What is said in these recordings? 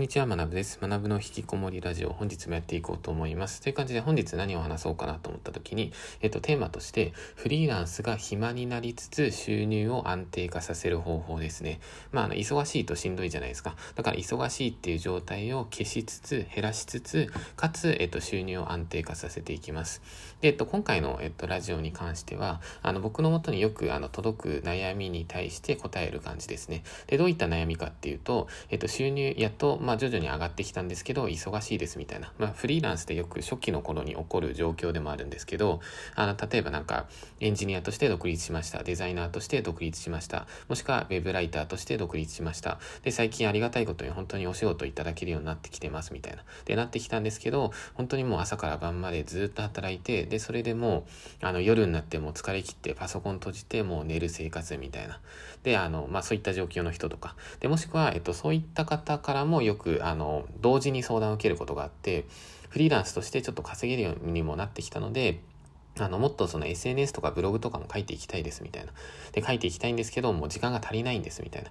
んにちは、学ぶです。学ぶの引きこもりラジオ、本日もやっていこうと思います。という感じで、本日何を話そうかなと思った時に、えっと、テーマとして、フリーランスが暇になりつつ、収入を安定化させる方法ですね。まあ、あの、忙しいとしんどいじゃないですか。だから、忙しいっていう状態を消しつつ、減らしつつ、かつ、えっと、収入を安定化させていきます。で、えっと、今回の、えっと、ラジオに関しては、あの、僕のもとによく、あの、届く悩みに対して答える感じですね。で、どういった悩みかっていうと、えっと、収入、やっと、まあ、ま徐々に上がってきたんですけど、忙しいですみたいな。まあ、フリーランスでよく初期の頃に起こる状況でもあるんですけど、あの、例えばなんか、エンジニアとして独立しました。デザイナーとして独立しました。もしくは、ウェブライターとして独立しました。で、最近ありがたいことに本当にお仕事いただけるようになってきてますみたいな。で、なってきたんですけど、本当にもう朝から晩までずっと働いて、で、それでもう、あの、夜になっても疲れ切ってパソコン閉じてもう寝る生活みたいな。で、あの、まあ、そういった状況の人とか。で、もしくは、えっと、そういった方からもよく、あの、同時に相談を受けることがあって、フリーランスとしてちょっと稼げるようにもなってきたので、あの、もっとその SNS とかブログとかも書いていきたいですみたいな。で、書いていきたいんですけど、もう時間が足りないんですみたいな。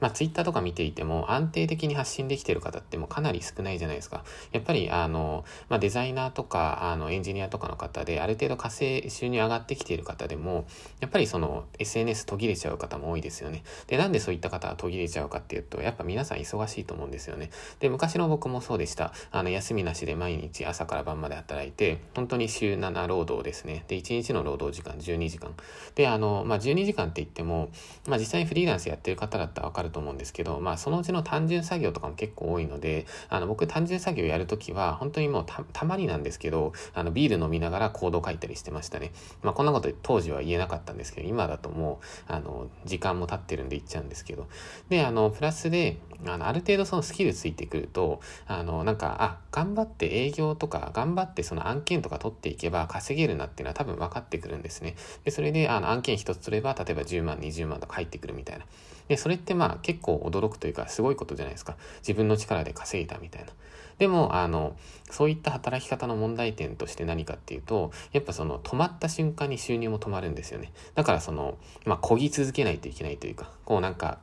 まあ、Twitter とか見ていても安定的に発信できてる方ってもうかなり少ないじゃないですか。やっぱり、あの、まあ、デザイナーとか、あの、エンジニアとかの方で、ある程度稼い、収入上がってきている方でも、やっぱりその SNS 途切れちゃう方も多いですよね。で、なんでそういった方は途切れちゃうかっていうと、やっぱ皆さん忙しいと思うんですよね。で、昔の僕もそうでした。あの、休みなしで毎日朝から晩まで働いて、本当に週7労働でですね。で、1日の労働時間12時間。で、あの、まあ、12時間って言っても、まあ、実際にフリーランスやってる方だったらわかると思うんですけど、まあ、そのうちの単純作業とかも結構多いので、あの、僕単純作業やるときは、本当にもうた、たまになんですけど、あの、ビール飲みながらコード書いたりしてましたね。まあ、こんなこと当時は言えなかったんですけど、今だともう、あの、時間も経ってるんで言っちゃうんですけど。で、あの、プラスで、あの、ある程度そのスキルついてくると、あの、なんか、あ、頑張って営業とか、頑張ってその案件とか取っていけば稼げるなっていうのは多分分かってくるんですね。で、それで、あの、案件一つ取れば、例えば10万、20万とか入ってくるみたいな。で、それってまあ結構驚くというか、すごいことじゃないですか。自分の力で稼いだみたいな。でも、あの、そういった働き方の問題点として何かっていうと、やっぱその止まった瞬間に収入も止まるんですよね。だからその、まあ、漕ぎ続けないといけないというか、こうなんか、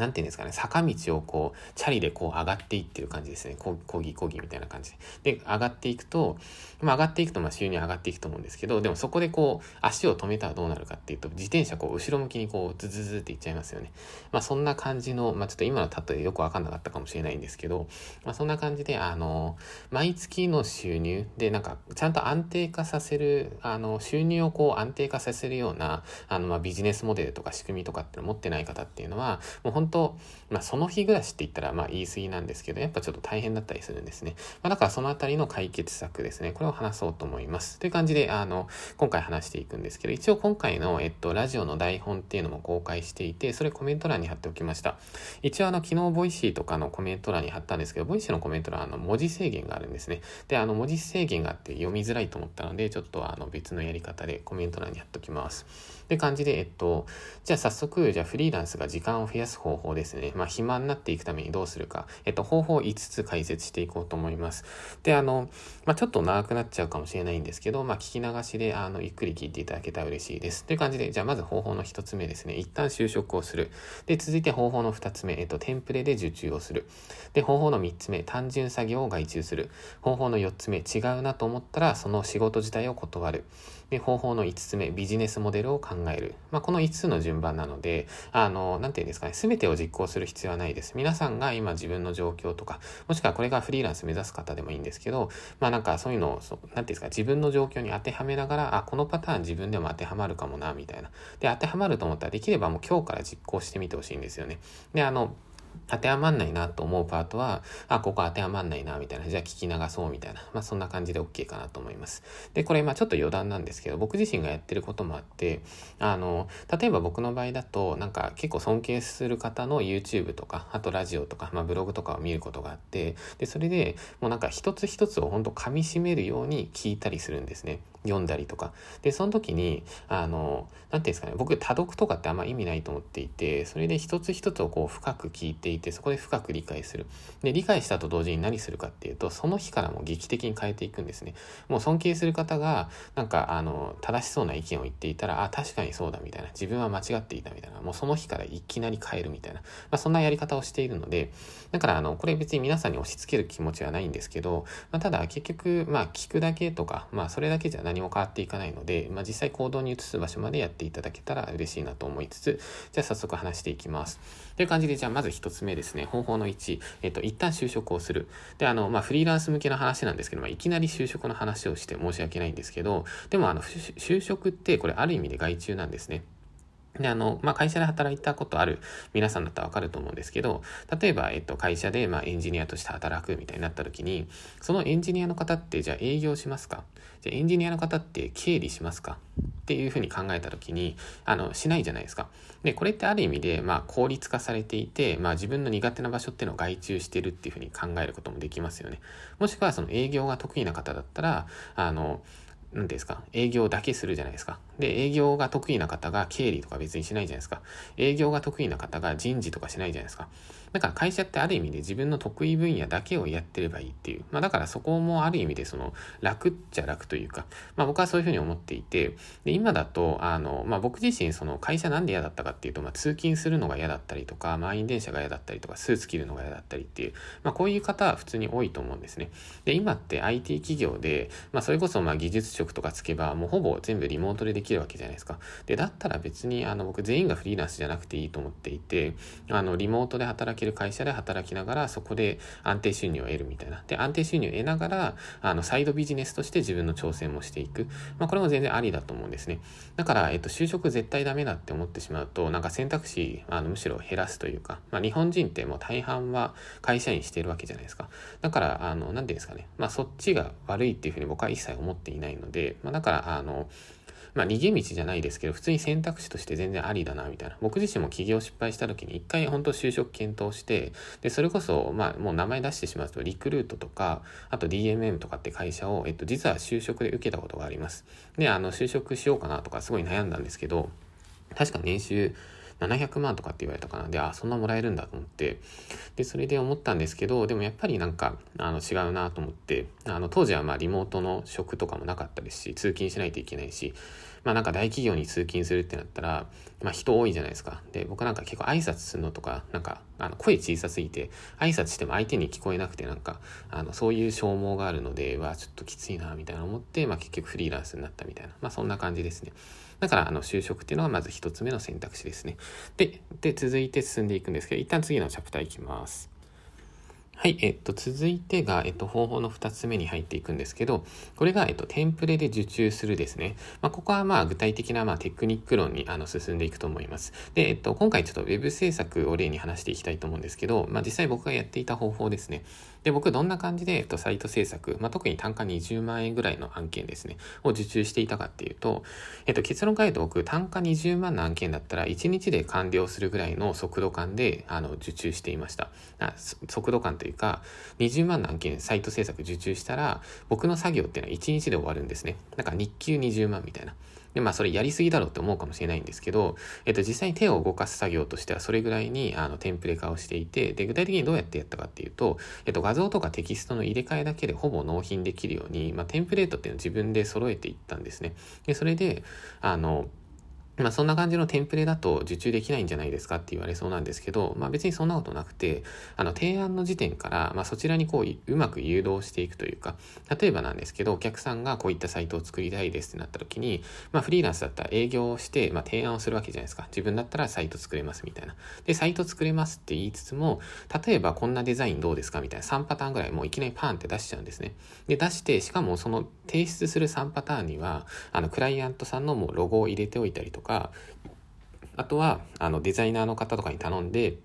なんていうんですかね、坂道をこう、チャリでこう上がっていってる感じですね。こぎこぎみたいな感じで。で、上がっていくと、まあ上がっていくとまあ収入上がっていくと思うんですけど、でもそこでこう、足を止めたらどうなるかっていうと、自転車こう、後ろ向きにこう、ズズズっていっちゃいますよね。まあそんな感じの、まあちょっと今の例えよくわかんなかったかもしれないんですけど、まあそんな感じで、あの、毎月の収入で、なんか、ちゃんと安定化させる、あの、収入をこう安定化させるような、あの、まあビジネスモデルとか仕組みとかって持ってない方っていうのは、もう本当まあその日暮らしって言ったらまあ言い過ぎなんですけど、やっぱちょっと大変だったりするんですね。まあだからそのあたりの解決策ですね。これを話そうと思います。という感じで、あの、今回話していくんですけど、一応今回の、えっと、ラジオの台本っていうのも公開していて、それコメント欄に貼っておきました。一応あの、昨日ボイシーとかのコメント欄に貼ったんですけど、ボイシーのコメント欄、あの、文字制限があるんですね。で、あの、文字制限があって読みづらいと思ったので、ちょっとあの、別のやり方でコメント欄に貼っておきます。って感じで、えっと、じゃあ早速、じゃあフリーランスが時間を増やす方法ですね。まあ、暇になっていくためにどうするか、えっと、方法を5つ解説していこうと思います。で、あの、まあ、ちょっと長くなっちゃうかもしれないんですけど、まあ、聞き流しで、あの、ゆっくり聞いていただけたら嬉しいです。という感じで、じゃあまず方法の1つ目ですね。一旦就職をする。で、続いて方法の2つ目、えっと、テンプレで受注をする。で、方法の3つ目、単純作業を外注する。方法の4つ目、違うなと思ったら、その仕事自体を断る。で、方法の5つ目、ビジネスモデルを考える。まあ、この5つの順番なので、あの、なんていうんですかね、すべてを実行する必要はないです。皆さんが今自分の状況とか、もしくはこれがフリーランス目指す方でもいいんですけど、まあなんかそういうのを、そうなんていうんですか、自分の状況に当てはめながら、あ、このパターン自分でも当てはまるかもな、みたいな。で、当てはまると思ったらできればもう今日から実行してみてほしいんですよね。で、あの、当てはまんないなと思うパートは、あ、ここ当てはまんないな、みたいな。じゃあ聞き流そうみたいな。まあそんな感じで OK かなと思います。で、これまあちょっと余談なんですけど、僕自身がやってることもあって、あの、例えば僕の場合だと、なんか結構尊敬する方の YouTube とか、あとラジオとか、まあブログとかを見ることがあって、で、それでもうなんか一つ一つを本当噛み締めるように聞いたりするんですね。読んだりとか。で、その時に、あの、なんていうんですかね、僕多読とかってあんま意味ないと思っていて、それで一つ一つをこう深く聞いていて、そこで深く理解する。で、理解したと同時に何するかっていうと、その日からも劇的に変えていくんですね。もう尊敬する方が、なんか、あの、正しそうな意見を言っていたら、あ、確かにそうだみたいな。自分は間違っていたみたいな。もうその日からいきなり変えるみたいな。まあ、そんなやり方をしているので、だから、あの、これ別に皆さんに押し付ける気持ちはないんですけど、まあ、ただ結局、まあ、聞くだけとか、まあ、それだけじゃ何も変わっていかないので、まあ、実際行動に移す場所までやっていただけたら嬉しいなと思いつつ、じゃあ早速話していきます。という感じで、じゃあまず1つ目ですね。方法の1、えっと、一旦就職をする。で、あの、まあ、フリーランス向けの話なんですけど、まあ、いきなり就職の話をして申し訳ないんですけど、でも、あの、就職ってこれある意味で外注なんですね。で、あの、まあ、会社で働いたことある皆さんだったらわかると思うんですけど、例えば、えっと、会社で、まあ、エンジニアとして働くみたいになった時に、そのエンジニアの方って、じゃあ営業しますか？じゃあエンジニアの方って経理しますか？っていうふうに考えた時に、あの、しないじゃないですか。で、これってある意味で、まあ、効率化されていて、まあ、自分の苦手な場所っていうのを外注してるっていうふうに考えることもできますよね。もしくは、その営業が得意な方だったら、あの、何ですか？営業だけするじゃないですか。で、営業が得意な方が経理とか別にしないじゃないですか。営業が得意な方が人事とかしないじゃないですか。だから会社ってある意味で自分の得意分野だけをやってればいいっていう。まあだからそこもある意味でその楽っちゃ楽というか、まあ僕はそういうふうに思っていて、で、今だと、あの、まあ僕自身その会社なんで嫌だったかっていうと、まあ通勤するのが嫌だったりとか、満員電車が嫌だったりとか、スーツ着るのが嫌だったりっていう、まあこういう方は普通に多いと思うんですね。で、今って IT 企業で、まあそれこそまあ技術職とかつけば、もうほぼ全部リモートでできるわけじゃないですか。で、だったら別にあの僕全員がフリーランスじゃなくていいと思っていて、あの、リモートで働ける会社で働きながら、そこで安定収入を得るみたいな。で、安定収入を得ながら、あの、サイドビジネスとして自分の挑戦もしていく。まあ、これも全然ありだと思うんですね。だから、えっと、就職絶対ダメだって思ってしまうと、なんか選択肢、あの、むしろ減らすというか、まあ、日本人ってもう大半は会社員してるわけじゃないですか。だから、あの、なんていうんですかね。まあ、そっちが悪いっていうふうに僕は一切思っていないので、まあ、だから、あの、まあ逃げ道じゃないですけど、普通に選択肢として全然ありだな、みたいな。僕自身も起業失敗した時に一回本当就職検討して、で、それこそ、まあもう名前出してしまうと、リクルートとか、あと DMM とかって会社を、えっと、実は就職で受けたことがあります。で、あの、就職しようかなとかすごい悩んだんですけど、確か年収、700万とかって言われたかな。で、あ、そんなもらえるんだと思って。で、それで思ったんですけど、でもやっぱりなんか、あの、違うなと思って、あの、当時はまあリモートの職とかもなかったですし、通勤しないといけないし、まあなんか大企業に通勤するってなったら、まあ人多いじゃないですか。で、僕なんか結構挨拶するのとか、なんか、あの、声小さすぎて、挨拶しても相手に聞こえなくて、なんか、あの、そういう消耗があるので、わ、ちょっときついな、みたいな思って、まあ結局フリーランスになったみたいな、まあそんな感じですね。だから、あの、就職っていうのがまず一つ目の選択肢ですね。で、で、続いて進んでいくんですけど、一旦次のチャプターいきます。はい、えっと、続いてが、えっと、方法の2つ目に入っていくんですけど、これが、えっと、テンプレで受注するですね。まあ、ここは、まあ、具体的な、まあ、テクニック論に、あの、進んでいくと思います。で、えっと、今回ちょっと Web 制作を例に話していきたいと思うんですけど、まあ、実際僕がやっていた方法ですね。で、僕どんな感じで、えっと、サイト制作、まあ、特に単価20万円ぐらいの案件ですね、を受注していたかっていうと、えっと、結論から言うと僕、単価20万の案件だったら、1日で完了するぐらいの速度感で、あの、受注していました。速度感というか、20万の案件、サイト制作受注したら、僕の作業っていうのは1日で終わるんですね。だから日給20万みたいな。で、まあそれやりすぎだろうって思うかもしれないんですけど、えっと実際に手を動かす作業としてはそれぐらいにあのテンプレ化をしていて、で、具体的にどうやってやったかっていうと、えっと画像とかテキストの入れ替えだけでほぼ納品できるように、まあテンプレートっていうのを自分で揃えていったんですね。で、それで、あの、まあそんな感じのテンプレだと受注できないんじゃないですかって言われそうなんですけど、まあ別にそんなことなくて、あの提案の時点から、まあそちらにこううまく誘導していくというか、例えばなんですけど、お客さんがこういったサイトを作りたいですってなった時に、まあフリーランスだったら営業をして、まあ提案をするわけじゃないですか。自分だったらサイト作れますみたいな。で、サイト作れますって言いつつも、例えばこんなデザインどうですかみたいな3パターンぐらいもういきなりパーンって出しちゃうんですね。で、出して、しかもその提出する3パターンには、あのクライアントさんのもうロゴを入れておいたりとか、かあとは、あの、デザイナーの方とかに頼んで、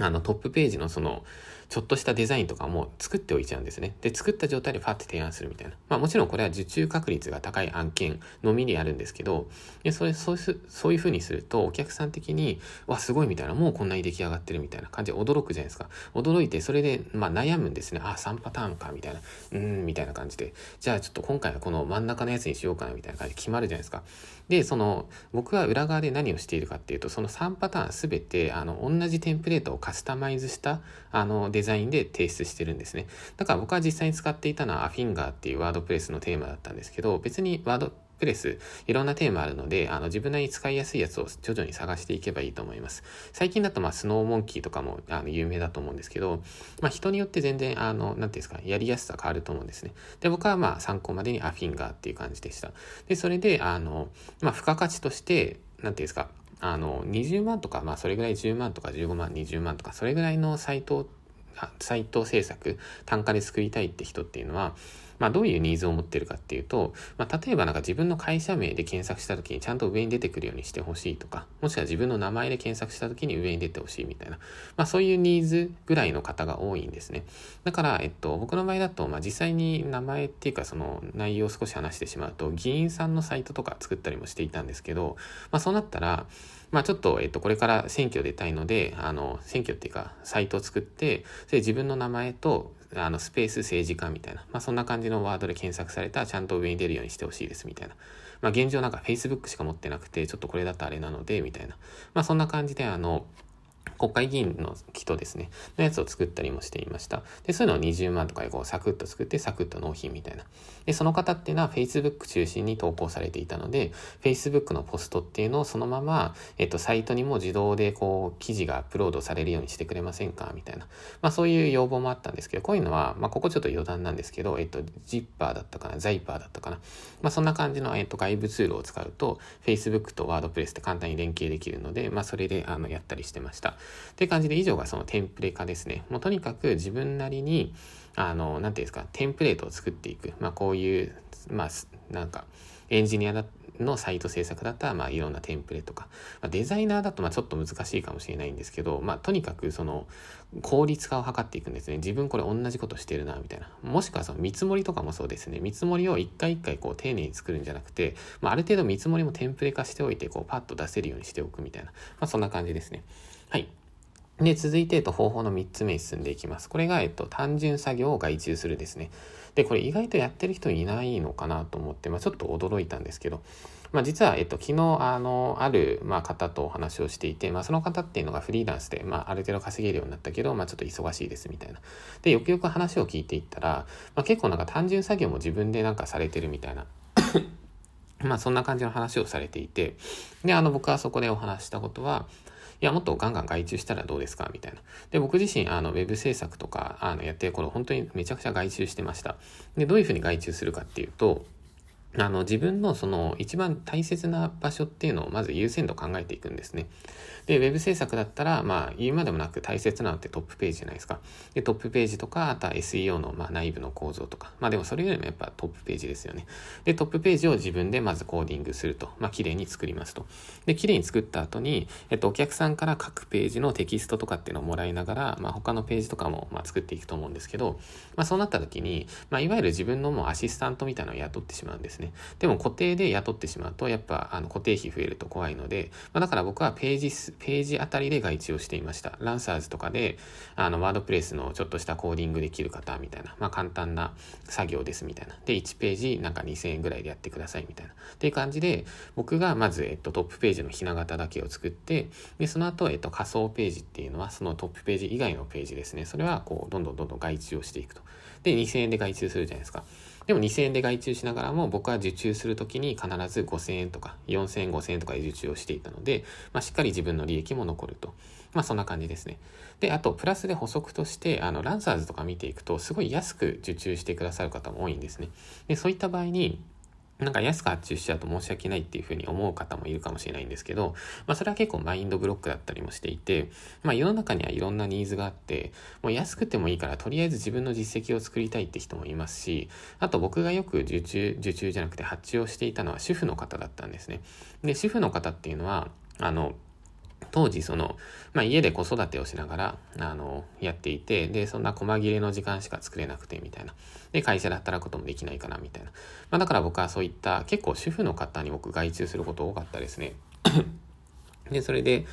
あの、トップページのその、ちょっとしたデザインとかも作っておいちゃうんですね。で、作った状態でパッて提案するみたいな。まあもちろんこれは受注確率が高い案件のみにあるんですけど、でそれそうそういう風にするとお客さん的に、わ、すごいみたいな、もうこんなに出来上がってるみたいな感じで驚くじゃないですか。驚いて、それで、まあ悩むんですね。あ、3パターンか、みたいな。うん、みたいな感じで。じゃあちょっと今回はこの真ん中のやつにしようかな、みたいな感じで決まるじゃないですか。で、その、僕は裏側で何をしているかっていうと、その3パターンすべて、あの、同じテンプレートをカスタマイズした、あの、デザインで提出してるんですね。だから僕は実際に使っていたのは、アフィンガーっていうワードプレスのテーマだったんですけど、別にワードプレス、いろんなテーマあるので、あの、自分なりに使いやすいやつを徐々に探していけばいいと思います。最近だと、まあ、スノーモンキーとかも、あの、有名だと思うんですけど、まあ、人によって全然、あの、なんていうんですか、やりやすさ変わると思うんですね。で、僕は、まあ、参考までにアフィンガーっていう感じでした。で、それで、あの、まあ、付加価値として、なんていうんですか、あの、20万とか、まあ、それぐらい10万とか15万、20万とか、それぐらいのサイトサイト制作、単価で作りたいって人っていうのは、まあ、どういうニーズを持ってるかっていうと、まあ、例えばなんか自分の会社名で検索した時にちゃんと上に出てくるようにしてほしいとか、もしくは自分の名前で検索した時に上に出てほしいみたいな、まあ、そういうニーズぐらいの方が多いんですね。だから、えっと、僕の場合だと、まあ、実際に名前っていうかその内容を少し話してしまうと、議員さんのサイトとか作ったりもしていたんですけど、まあ、そうなったら、まあちょっと、えっと、これから選挙出たいので、あの、選挙っていうか、サイトを作って、それ自分の名前と、あの、スペース政治家みたいな、まあそんな感じのワードで検索されたらちゃんと上に出るようにしてほしいですみたいな。まあ現状なんか Facebook しか持ってなくて、ちょっとこれだとあれなので、みたいな。まあそんな感じで、あの、国会議員の人ですね、のやつを作ったりもしていました。で、そういうのを20万とかでこうサクッと作ってサクッと納品みたいな。で、その方っていうのは Facebook 中心に投稿されていたので、Facebook のポストっていうのをそのまま、えっと、サイトにも自動でこう、記事がアップロードされるようにしてくれませんか？みたいな。まあそういう要望もあったんですけど、こういうのは、まあここちょっと余談なんですけど、えっと、Zipper だったかな、Zyper だったかな？まあそんな感じの、えっと、外部ツールを使うと、Facebook と WordPress って簡単に連携できるので、まあそれで、あの、やったりしてました。って感じで以上がそのテンプレ化ですね。もうとにかく自分なりに、あの、なんていうんですか、テンプレートを作っていく。まあこういう、まあ、なんか、エンジニアだのサイト制作だったら、まあ、いろんなテンプレとか、まあ、デザイナーだと、まあ、ちょっと難しいかもしれないんですけど、まあ、とにかく、その、効率化を図っていくんですね。自分これ同じことしてるな、みたいな。もしくは、その、見積もりとかもそうですね。見積もりを一回一回、こう、丁寧に作るんじゃなくて、まあ、ある程度見積もりもテンプレ化しておいて、こう、パッと出せるようにしておくみたいな。まあ、そんな感じですね。はい。で、続いて、えっと、方法の3つ目に進んでいきます。これが、えっと、単純作業を外注するですね。で、これ意外とやってる人いないのかなと思って、まあ、ちょっと驚いたんですけど、まあ、実は、えっと、昨日、あの、ある、まあ、方とお話をしていて、まあ、その方っていうのがフリーランスで、まあ、ある程度稼げるようになったけど、まあ、ちょっと忙しいですみたいな。で、よくよく話を聞いていったら、まあ、結構なんか単純作業も自分でなんかされてるみたいな。まあ、そんな感じの話をされていて、で、あの、僕はそこでお話したことは、いや、もっとガンガン外注したらどうですか？みたいな。で、僕自身、あの、ウェブ制作とか、あの、やってる頃、本当にめちゃくちゃ外注してました。で、どういうふうに外注するかっていうと、あの、自分のその一番大切な場所っていうのをまず優先度考えていくんですね。で、ウェブ制作だったら、まあ、言うまでもなく大切なのってトップページじゃないですか。で、トップページとか、あとは SEO の、まあ、内部の構造とか。まあ、でもそれよりもやっぱトップページですよね。で、トップページを自分でまずコーディングすると。まあ、綺麗に作りますと。で、綺麗に作った後に、えっと、お客さんから各ページのテキストとかっていうのをもらいながら、まあ、他のページとかも、まあ、作っていくと思うんですけど、まあ、そうなった時に、まあ、いわゆる自分のもうアシスタントみたいなのを雇ってしまうんですね。でも固定で雇ってしまうと、やっぱ、あの、固定費増えると怖いので、まあ、だから僕はページ、ページあたりで外注をしていました。ランサーズとかで、あの、ワードプレスのちょっとしたコーディングできる方みたいな、まあ簡単な作業ですみたいな。で、1ページなんか2000円ぐらいでやってくださいみたいな。っていう感じで、僕がまず、えっと、トップページのひな形だけを作って、で、その後、えっと、仮想ページっていうのは、そのトップページ以外のページですね。それは、こう、どんどんどんどん外注をしていくと。で、2000円で外注するじゃないですか。でも2000円で外注しながらも僕は受注するときに必ず5000円とか4000円5000円とかで受注をしていたので、まあ、しっかり自分の利益も残ると。まあそんな感じですね。で、あとプラスで補足として、あの、ランサーズとか見ていくとすごい安く受注してくださる方も多いんですね。で、そういった場合に、なんか安く発注しちゃうと申し訳ないっていうふうに思う方もいるかもしれないんですけど、まあそれは結構マインドブロックだったりもしていて、まあ世の中にはいろんなニーズがあって、もう安くてもいいからとりあえず自分の実績を作りたいって人もいますし、あと僕がよく受注、受注じゃなくて発注をしていたのは主婦の方だったんですね。で、主婦の方っていうのは、あの、当時その、まあ、家で子育てをしながら、あの、やっていて、で、そんな細切れの時間しか作れなくて、みたいな。で、会社で働くこともできないかな、みたいな。まあ、だから僕はそういった結構主婦の方に僕外注すること多かったですね。で、それで、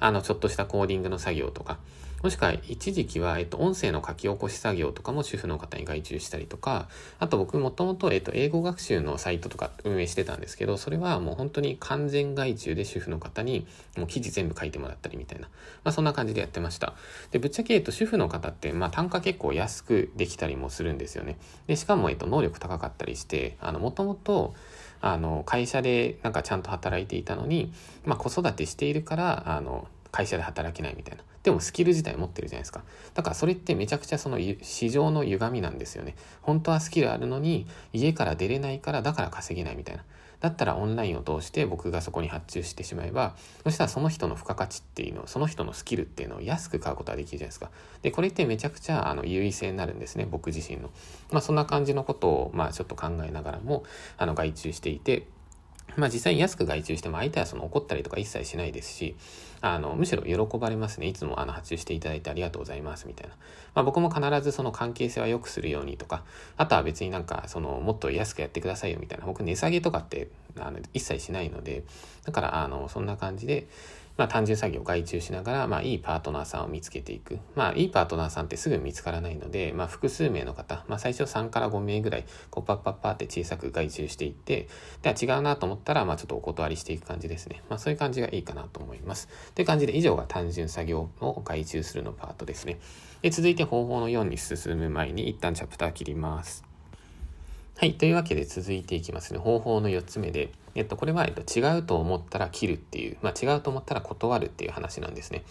あの、ちょっとしたコーディングの作業とか、もしくは一時期は、えっと、音声の書き起こし作業とかも主婦の方に外注したりとか、あと僕もともと、えっと、英語学習のサイトとか運営してたんですけど、それはもう本当に完全外注で主婦の方にもう記事全部書いてもらったりみたいな、まあそんな感じでやってました。で、ぶっちゃけ、えっと、主婦の方って、まあ単価結構安くできたりもするんですよね。で、しかも、えっと、能力高かったりして、あの、もともと、あの、会社でなんかちゃんと働いていたのに、まあ子育てしているから、あの、会社で働けないみたいな。でもスキル自体持ってるじゃないですか。だからそれってめちゃくちゃその市場の歪みなんですよね。本当はスキルあるのに家から出れないからだから稼げないみたいな。だったらオンラインを通して僕がそこに発注してしまえば、そしたらその人の付加価値っていうの、その人のスキルっていうのを安く買うことができるじゃないですか。で、これってめちゃくちゃあの優位性になるんですね、僕自身の。まあそんな感じのことを、まあちょっと考えながらも、あの外注していて、まあ実際に安く外注しても相手はその怒ったりとか一切しないですし、あの、むしろ喜ばれますね。いつもあの発注していただいてありがとうございますみたいな。まあ僕も必ずその関係性は良くするようにとか、あとは別になんかそのもっと安くやってくださいよみたいな。僕値下げとかってあの一切しないので、だからあのそんな感じで、まあ単純作業を外注しながら、まあいいパートナーさんを見つけていく。まあいいパートナーさんってすぐ見つからないので、まあ複数名の方、まあ最初3から5名ぐらい、こうパッパッパって小さく外注していって、では違うなと思ったら、まあちょっとお断りしていく感じですね。まあそういう感じがいいかなと思います。という感じで以上が単純作業を外注するのパートですね。で続いて方法の4に進む前に一旦チャプター切ります。はい。というわけで続いていきますね。方法の4つ目で、えっと、これは、えっと、違うと思ったら切るっていう、まあ、違うと思ったら断るっていう話なんですね。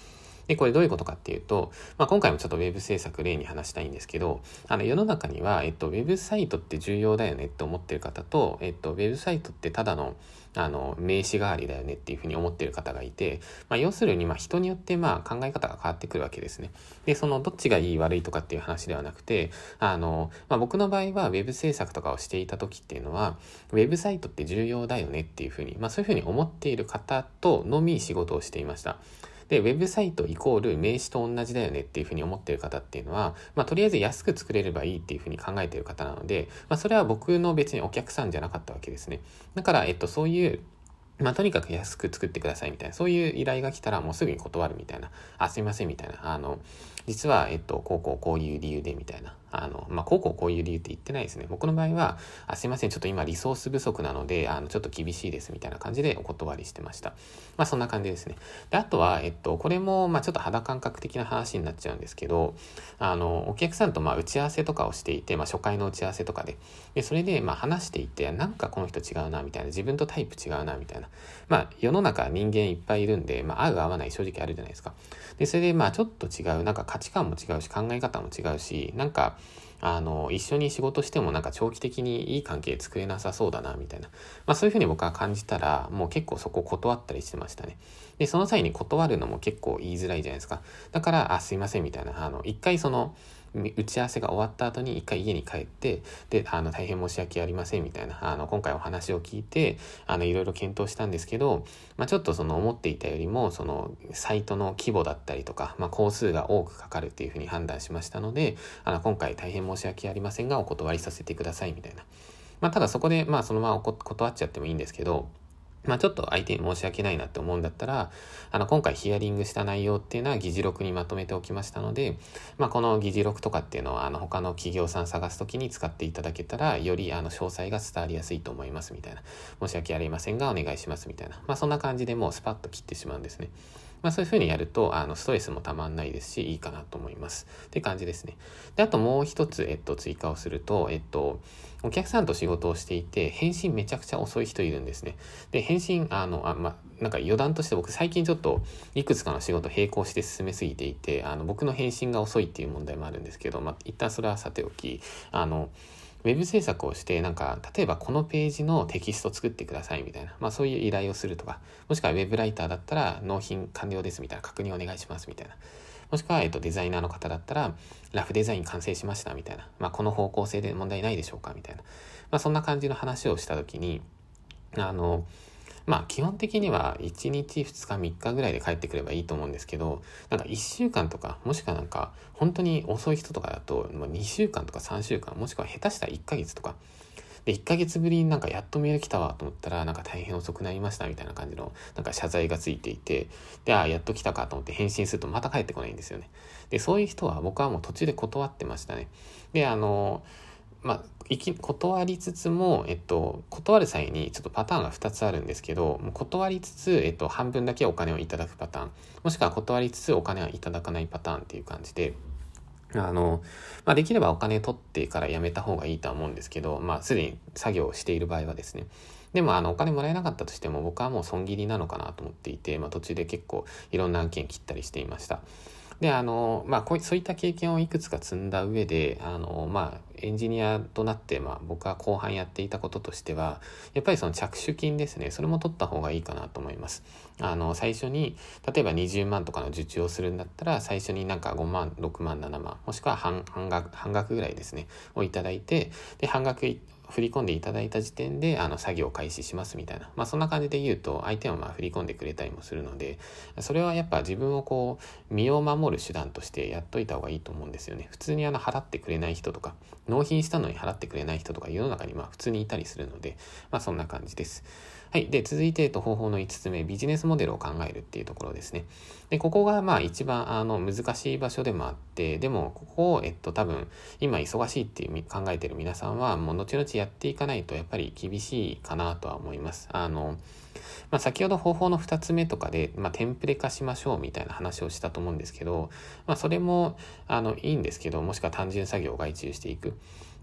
で、これどういうことかっていうと、まあ、今回もちょっと Web 制作例に話したいんですけど、あの、世の中には、えっと、Web サイトって重要だよねって思ってる方と、えっと、Web サイトってただの、あの、名刺代わりだよねっていうふうに思ってる方がいて、まあ、要するに、まあ、人によってまあ考え方が変わってくるわけですね。で、その、どっちがいい悪いとかっていう話ではなくて、あの、まあ、僕の場合は Web 制作とかをしていた時っていうのは、Web サイトって重要だよねっていうふうに、まあ、そういうふうに思っている方とのみ仕事をしていました。で、ウェブサイトイコール名刺と同じだよねっていうふうに思ってる方っていうのは、まあ、とりあえず安く作れればいいっていうふうに考えてる方なので、まあ、それは僕の別にお客さんじゃなかったわけですね。だから、えっと、そういうまあ、とにかく安く作ってくださいみたいな、そういう依頼が来たらもうすぐに断るみたいな、あ、すいませんみたいな、あの、実は、えっと、こうこうこういう理由でみたいな、あの、まあ、こうこうこういう理由って言ってないですね。僕の場合は、あ、すいません、ちょっと今リソース不足なので、あの、ちょっと厳しいですみたいな感じでお断りしてました。まあ、そんな感じですね。で、あとは、えっと、これも、まあ、ちょっと肌感覚的な話になっちゃうんですけど、あの、お客さんと、ま、打ち合わせとかをしていて、まあ、初回の打ち合わせとかで、で、それで、ま、話していて、なんかこの人違うな、みたいな、自分とタイプ違うな、みたいな。まあ、世の中人間いっぱいいるんで、まあ、合う合わない正直あるじゃないですか。で、それで、ま、ちょっと違う、なんか価値観も違うし、考え方も違うし、なんか、あの、一緒に仕事してもなんか長期的にいい関係作れなさそうだな、みたいな。まあそういうふうに僕は感じたら、もう結構そこ断ったりしてましたね。で、その際に断るのも結構言いづらいじゃないですか。だから、あ、すいません、みたいな。あの、一回その、打ち合わせが終わった後に一回家に帰って、で、あの、大変申し訳ありませんみたいな、あの、今回お話を聞いて、あの、いろいろ検討したんですけど、まあ、ちょっとその思っていたよりも、その、サイトの規模だったりとか、まあ、工数が多くかかるっていうふうに判断しましたので、あの、今回大変申し訳ありませんが、お断りさせてくださいみたいな。まあ、ただそこで、まあ、そのまま断っちゃってもいいんですけど、まあちょっと相手に申し訳ないなって思うんだったら、あの今回ヒアリングした内容っていうのは議事録にまとめておきましたので、まあこの議事録とかっていうのはあの他の企業さん探すときに使っていただけたら、よりあの詳細が伝わりやすいと思いますみたいな。申し訳ありませんがお願いしますみたいな。まあそんな感じでもうスパッと切ってしまうんですね。まあそういうふうにやると、あの、ストレスもたまんないですし、いいかなと思います。って感じですね。で、あともう一つ、えっと、追加をすると、えっと、お客さんと仕事をしていて、返信めちゃくちゃ遅い人いるんですね。で、返信、あの、あま、なんか余談として僕最近ちょっといくつかの仕事並行して進めすぎていて、あの、僕の返信が遅いっていう問題もあるんですけど、まあ、一旦それはさておき、あの、ウェブ制作をして、なんか、例えばこのページのテキスト作ってくださいみたいな、まあそういう依頼をするとか、もしくはウェブライターだったら納品完了ですみたいな確認お願いしますみたいな。もしくは、えっと、デザイナーの方だったら、ラフデザイン完成しましたみたいな。まあこの方向性で問題ないでしょうかみたいな。まあそんな感じの話をしたときに、あの、まあ基本的には1日2日3日ぐらいで帰ってくればいいと思うんですけど、なんか1週間とか、もしくはなんか本当に遅い人とかだと、まあ、2週間とか3週間、もしくは下手したら1ヶ月とか、で、1ヶ月ぶりになんかやっとメール来たわと思ったら、なんか大変遅くなりましたみたいな感じの、なんか謝罪がついていて、で、ああ、やっと来たかと思って返信するとまた帰ってこないんですよね。で、そういう人は僕はもう途中で断ってましたね。で、あの、まあ、いき断りつつも、えっと、断る際にちょっとパターンが2つあるんですけど、もう断りつつ、えっと、半分だけお金をいただくパターン、もしくは断りつつお金はいただかないパターンっていう感じで、あの、まあ、できればお金取ってからやめた方がいいとは思うんですけど、まあ、すでに作業をしている場合はですね。でも、あの、お金もらえなかったとしても、僕はもう損切りなのかなと思っていて、まあ、途中で結構いろんな案件切ったりしていました。で、あの、まあ、こうそういった経験をいくつか積んだ上で、あの、まあ、エンジニアとなって、まあ、僕は後半やっていたこととしては、やっぱりその着手金ですね、それも取った方がいいかなと思います。あの、最初に、例えば20万とかの受注をするんだったら、最初になんか5万、6万、7万、もしくは半半額、半額ぐらいですね、をいただいて、で、半額振り込んでいただいた時点であの作業を開始しますみたいな、まあ、そんな感じで言うと相手はまあ振り込んでくれたりもするのでそれはやっぱ自分をこう身を守る手段としてやっといた方がいいと思うんですよね普通にあの払ってくれない人とか納品したのに払ってくれない人とか世の中にまあ普通にいたりするのでまあそんな感じです。はい。で、続いて、えっと、方法の5つ目、ビジネスモデルを考えるっていうところですね。で、ここが、まあ、一番、あの、難しい場所でもあって、でも、ここを、えっと、多分、今、忙しいっていう考えてる皆さんは、もう、後々やっていかないと、やっぱり厳しいかなとは思います。あの、まあ、先ほど方法の2つ目とかで、まあ、テンプレ化しましょうみたいな話をしたと思うんですけど、まあ、それも、あの、いいんですけど、もしくは単純作業を外注していく。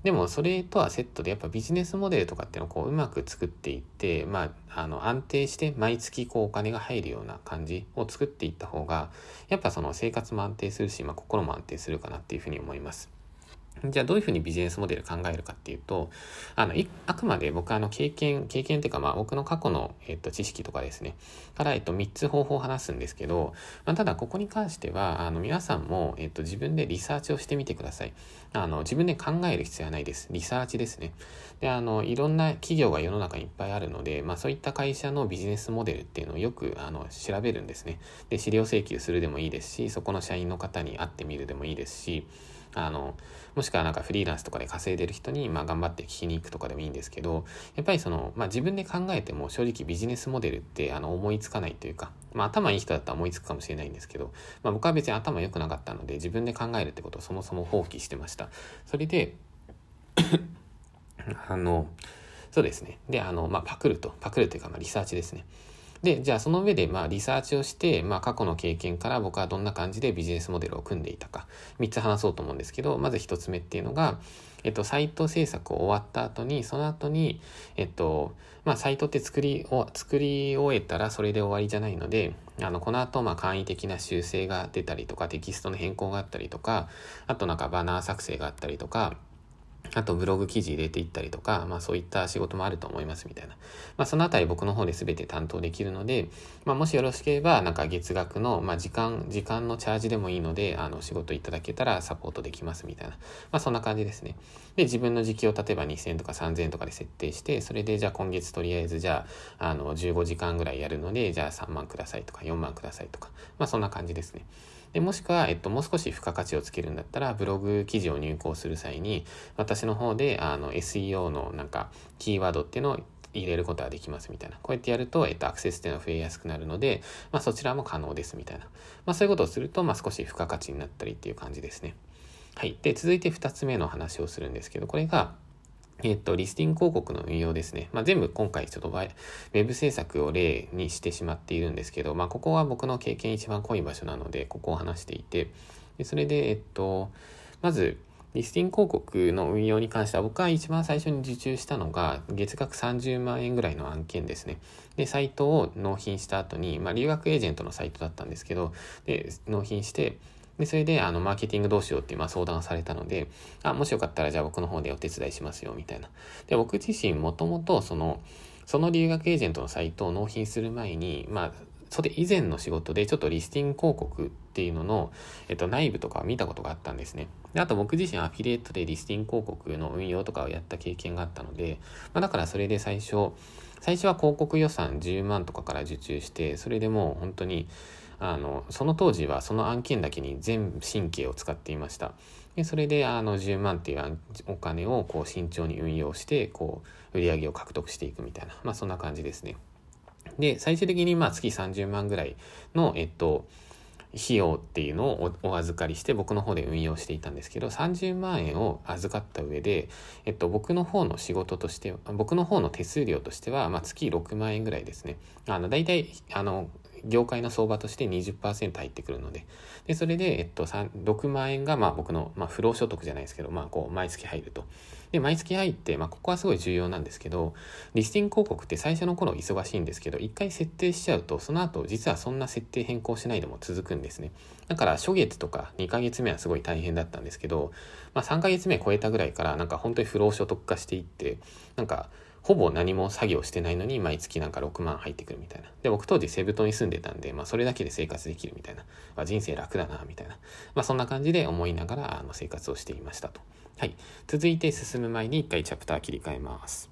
でもそれとはセットでやっぱビジネスモデルとかっていうのをこううまく作っていって、まあ、あの安定して毎月こうお金が入るような感じを作っていった方がやっぱその生活も安定するし、まあ、心も安定するかなっていうふうに思います。じゃあどういうふうにビジネスモデル考えるかっていうと、あの、あくまで僕はあの経験、経験っていうかまあ僕の過去の、えっと、知識とかですね、から、えっと、3つ方法を話すんですけど、まあ、ただここに関しては、あの、皆さんも、えっと、自分でリサーチをしてみてください。あの、自分で考える必要はないです。リサーチですね。で、あの、いろんな企業が世の中にいっぱいあるので、まあそういった会社のビジネスモデルっていうのをよく、あの、調べるんですね。で、資料請求するでもいいですし、そこの社員の方に会ってみるでもいいですし、あの、もしくはなんかフリーランスとかで稼いでる人に、まあ頑張って聞きに行くとかでもいいんですけど、やっぱりその、まあ自分で考えても正直ビジネスモデルってあの思いつかないというか、まあ頭いい人だったら思いつくかもしれないんですけど、まあ僕は別に頭良くなかったので自分で考えるってことをそもそも放棄してました。それであの、そうですね。で、あの、まあパクると、パクるというかまあリサーチですね。で、じゃあその上で、まあ、リサーチをして、まあ、過去の経験から僕はどんな感じでビジネスモデルを組んでいたか、3つ話そうと思うんですけど、まず1つ目っていうのが、えっと、サイト制作を終わった後に、その後に、えっと、まあ、サイトって作りを、作り終えたらそれで終わりじゃないので、あの、この後、まあ、簡易的な修正が出たりとか、テキストの変更があったりとか、あとなんかバナー作成があったりとか、あとブログ記事入れていったりとか、まあそういった仕事もあると思いますみたいな。まあそのあたり僕の方で全て担当できるので、まあもしよろしければ、なんか月額の、まあ時間、時間のチャージでもいいので、あの仕事いただけたらサポートできますみたいな。まあそんな感じですね。で、自分の時給を例えば2000とか3000とかで設定して、それでじゃあ今月とりあえずじゃあ、あの15時間ぐらいやるので、じゃあ3万くださいとか4万くださいとか、まあそんな感じですね。で、もしくは、えっと、もう少し付加価値をつけるんだったら、ブログ記事を入稿する際に、私の方で、あの、SEO のなんか、キーワードっていうのを入れることができますみたいな。こうやってやると、えっと、アクセスっていうのが増えやすくなるので、まあ、そちらも可能ですみたいな。まあ、そういうことをすると、まあ、少し付加価値になったりっていう感じですね。はい。で、続いて2つ目の話をするんですけど、これが、えっと、リスティング広告の運用ですね。まあ、全部今回ちょっとウェブ制作を例にしてしまっているんですけど、まあ、ここは僕の経験一番濃い場所なので、ここを話していて、でそれで、えっと、まず、リスティング広告の運用に関しては僕は一番最初に受注したのが月額30万円ぐらいの案件ですね。で、サイトを納品した後に、まあ留学エージェントのサイトだったんですけど、で、納品して、で、それで、あの、マーケティングどうしようって、まあ、相談されたので、あ、もしよかったら、じゃあ僕の方でお手伝いしますよ、みたいな。で、僕自身、もともと、その、その留学エージェントのサイトを納品する前に、まあ、それ以前の仕事でちょっとリスティング広告っていうのの、えっと、内部とか見たことがあったんですね。であと僕自身アフィリエイトでリスティング広告の運用とかをやった経験があったので、まあ、だからそれで最初、最初は広告予算10万とかから受注して、それでもう本当に、あの、その当時はその案件だけに全神経を使っていました。でそれであの10万っていうお金をこう慎重に運用してこう売り上げを獲得していくみたいな、まあ、そんな感じですね。で最終的にまあ月30万ぐらいの、えっと、費用っていうのをお預かりして僕の方で運用していたんですけど30万円を預かった上で、えっと、僕の方の仕事として僕の方の手数料としては、まあ、月6万円ぐらいですねあの大体あの業界の相場として20%入ってくるので、で、それで、えっと、6万円が、まあ僕の、まあ不労所得じゃないですけど、まあこう、毎月入ると。で、毎月入って、まあここはすごい重要なんですけど、リスティング広告って最初の頃忙しいんですけど、一回設定しちゃうと、その後実はそんな設定変更しないでも続くんですね。だから初月とか2ヶ月目はすごい大変だったんですけど、まあ3ヶ月目超えたぐらいからなんか本当に不労所得化していって、なんか、ほぼ何も作業してないのに毎月なんか6万入ってくるみたいな。で、僕当時セブ島に住んでたんで、まあそれだけで生活できるみたいな。まあ、人生楽だな、みたいな。まあそんな感じで思いながらあの生活をしていましたと。はい。続いて進む前に一回チャプター切り替えます。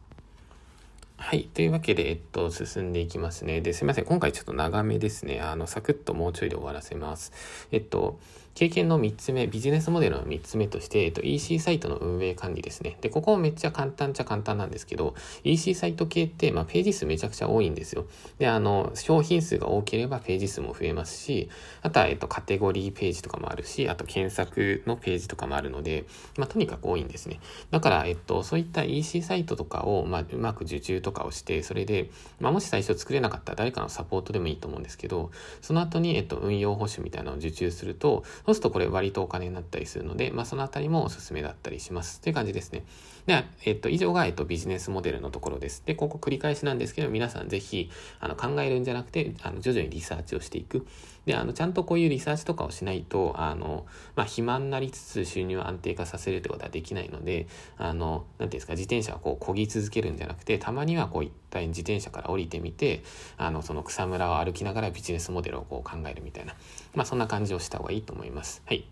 はい。というわけで、えっと、進んでいきますね。で、すいません。今回ちょっと長めですね。あの、サクッともうちょいで終わらせます。えっと、経験の3つ目、ビジネスモデルの3つ目として、えっと、EC サイトの運営管理ですね。で、ここめっちゃ簡単っちゃ簡単なんですけど、EC サイト系って、まあ、ページ数めちゃくちゃ多いんですよ。で、あの、商品数が多ければページ数も増えますし、あとは、えっと、カテゴリーページとかもあるし、あと検索のページとかもあるので、まあ、とにかく多いんですね。だから、えっと、そういった EC サイトとかを、まあ、うまく受注とかをして、それで、まあ、もし最初作れなかったら誰かのサポートでもいいと思うんですけど、その後に、えっと、運用保守みたいなのを受注すると、そうするとこれ割とお金になったりするので、まあ、そのあたりもおすすめだったりします。という感じですね。では、えっと、以上が、えっと、ビジネスモデルのところです。で、ここ繰り返しなんですけど、皆さんぜひ、あの、考えるんじゃなくて、あの、徐々にリサーチをしていく。で、あの、ちゃんとこういうリサーチとかをしないと、あの、まあ、暇になりつつ収入を安定化させるってことはできないので、あの、なんていうんですか、自転車をこう、漕ぎ続けるんじゃなくて、たまにはこう、一体自転車から降りてみて、あの、その草むらを歩きながらビジネスモデルをこう考えるみたいな、まあ、そんな感じをした方がいいと思います。はい。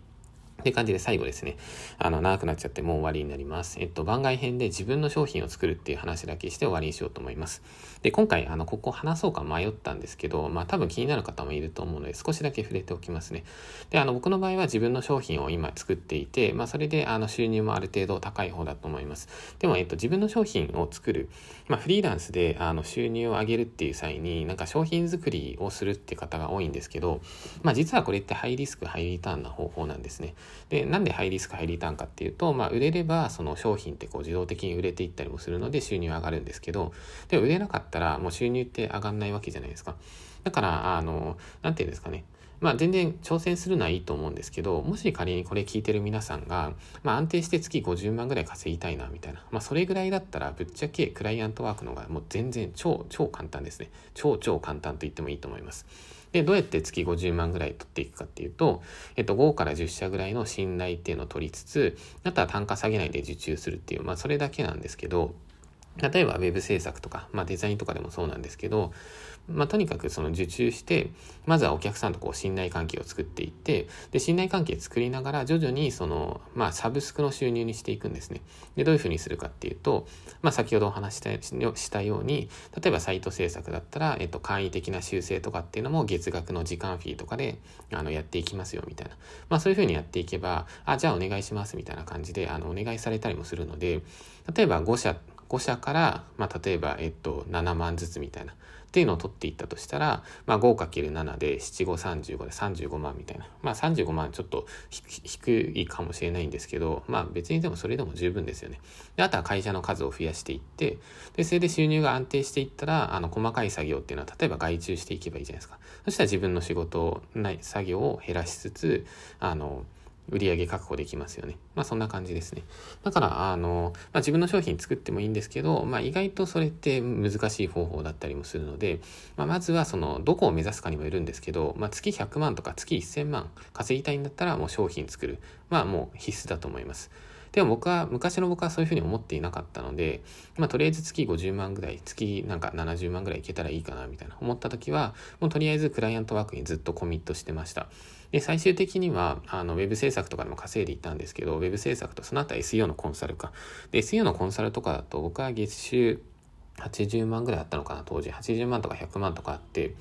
って感じで最後ですね。あの、長くなっちゃってもう終わりになります。えっと、番外編で自分の商品を作るっていう話だけして終わりにしようと思います。で、今回、あの、ここ話そうか迷ったんですけど、まあ多分気になる方もいると思うので、少しだけ触れておきますね。で、あの、僕の場合は自分の商品を今作っていて、まあそれで、あの、収入もある程度高い方だと思います。でも、えっと、自分の商品を作る、まあフリーランスで、あの、収入を上げるっていう際に、なんか商品作りをするって方が多いんですけど、まあ実はこれってハイリスク、ハイリターンな方法なんですね。で、なんでハイリスクハイリターンかっていうと、まあ、売れればその商品ってこう自動的に売れていったりもするので収入上がるんですけどで売れなかったたらもう収入って上がんないわけじゃないですかだからあの何て言うんですかねまあ全然挑戦するのはいいと思うんですけど、もし仮にこれ聞いてる皆さんが、まあ安定して月50万ぐらい稼ぎたいなみたいな、まあそれぐらいだったらぶっちゃけクライアントワークの方がもう全然超超簡単ですね。超超簡単と言ってもいいと思います。で、どうやって月50万ぐらい取っていくかっていうと、えっと、5から10社ぐらいの信頼っていうのを取りつつ、あとは単価下げないで受注するっていう、まあ、それだけなんですけど、例えば web 制作とか、まあ、デザインとかでもそうなんですけど、まあ、とにかくその受注して、まずはお客さんとこう信頼関係を作っていって、で、信頼関係作りながら徐々にその、まあ、サブスクの収入にしていくんですね。で、どういうふうにするかっていうと、まあ、先ほどお話したしたように、例えばサイト制作だったら、えっと、簡易的な修正とかっていうのも月額の時間フィーとかで、あの、やっていきますよ、みたいな。まあ、そういうふうにやっていけば、あ、じゃあお願いします、みたいな感じで、あの、お願いされたりもするので、例えば5社、5社から、まあ、例えば、えっと、7万ずつみたいな。っていうのを取っていったとしたら、まあ、5×7 で7535で35万みたいな。まあ、35万ちょっと低いかもしれないんですけど、まあ、別にでもそれでも十分ですよね。で、あとは会社の数を増やしていって、で、それで収入が安定していったら、あの、細かい作業っていうのは、例えば外注していけばいいじゃないですか。そしたら自分の仕事ない作業を減らしつつ、あの、売上確保できますよね。まあそんな感じですね。だから、あの、まあ、自分の商品作ってもいいんですけど、まあ意外とそれって難しい方法だったりもするので、まあまずはその、どこを目指すかにもよるんですけど、まあ月100万とか月1000万稼ぎたいんだったらもう商品作る。まあもう必須だと思います。でも僕は、昔の僕はそういうふうに思っていなかったので、まあとりあえず月50万ぐらい、月なんか70万ぐらいいけたらいいかなみたいな思った時は、もうとりあえずクライアントワークにずっとコミットしてました。で、最終的には、あの、ウェブ制作とかでも稼いでいったんですけど、ウェブ制作とその後 SEO のコンサルか。で、SEO のコンサルとかだと僕は月収、80万ぐらいあったのかな、当時。80万とか100万とかあって、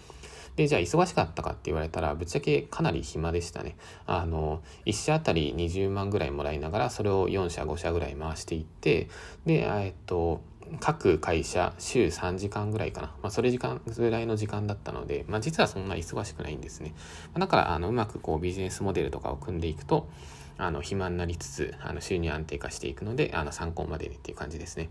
で、じゃあ忙しかったかって言われたら、ぶっちゃけかなり暇でしたね。あの、1社あたり20万ぐらいもらいながら、それを4社5社ぐらい回していって、で、えっと、各会社週3時間ぐらいかな。まあ、それ時間、ぐらいの時間だったので、まあ、実はそんな忙しくないんですね。だから、あの、うまくこうビジネスモデルとかを組んでいくと、あの、暇になりつつ、あの、収入安定化していくので、あの、参考までにっていう感じですね。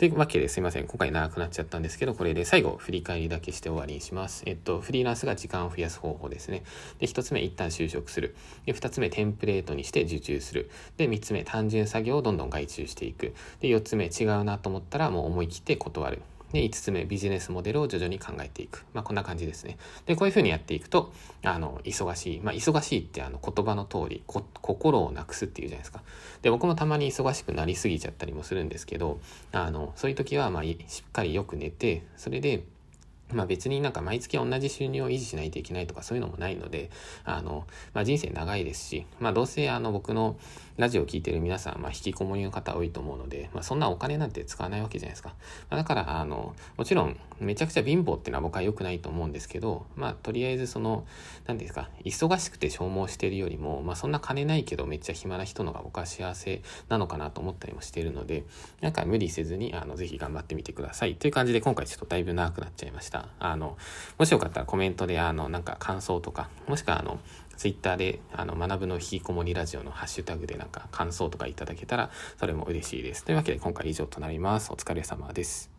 というわけですいません。今回長くなっちゃったんですけど、これで最後、振り返りだけして終わりにします。えっと、フリーランスが時間を増やす方法ですね。で、1つ目、一旦就職する。で、2つ目、テンプレートにして受注する。で、3つ目、単純作業をどんどん外注していく。で、4つ目、違うなと思ったら、もう思い切って断る。で、5つ目、ビジネスモデルを徐々に考えていく。まあ、こんな感じですね。で、こういうふうにやっていくと、あの、忙しい。まあ、忙しいってあの言葉の通り、心をなくすっていうじゃないですか。で、僕もたまに忙しくなりすぎちゃったりもするんですけど、あの、そういう時は、まあ、しっかりよく寝て、それで、まあ別になんか毎月同じ収入を維持しないといけないとかそういうのもないので、あの、まあ人生長いですし、まあどうせあの僕のラジオを聴いてる皆さん、まあ、引きこもりの方多いと思うので、まあ、そんなお金なんて使わないわけじゃないですか。まあ、だから、あの、もちろん、めちゃくちゃ貧乏っていうのは僕は良くないと思うんですけど、まあ、とりあえずその、何ですか、忙しくて消耗してるよりも、まあ、そんな金ないけどめっちゃ暇な人のが僕は幸せなのかなと思ったりもしてるので、なんか無理せずに、あの、ぜひ頑張ってみてください。という感じで、今回ちょっとだいぶ長くなっちゃいました。あの、もしよかったらコメントで、あの、なんか感想とか、もしくは、あの、ツイッターで、あの、学ぶのひきこもりラジオのハッシュタグでなんか感想とかいただけたら、それも嬉しいです。というわけで今回以上となります。お疲れ様です。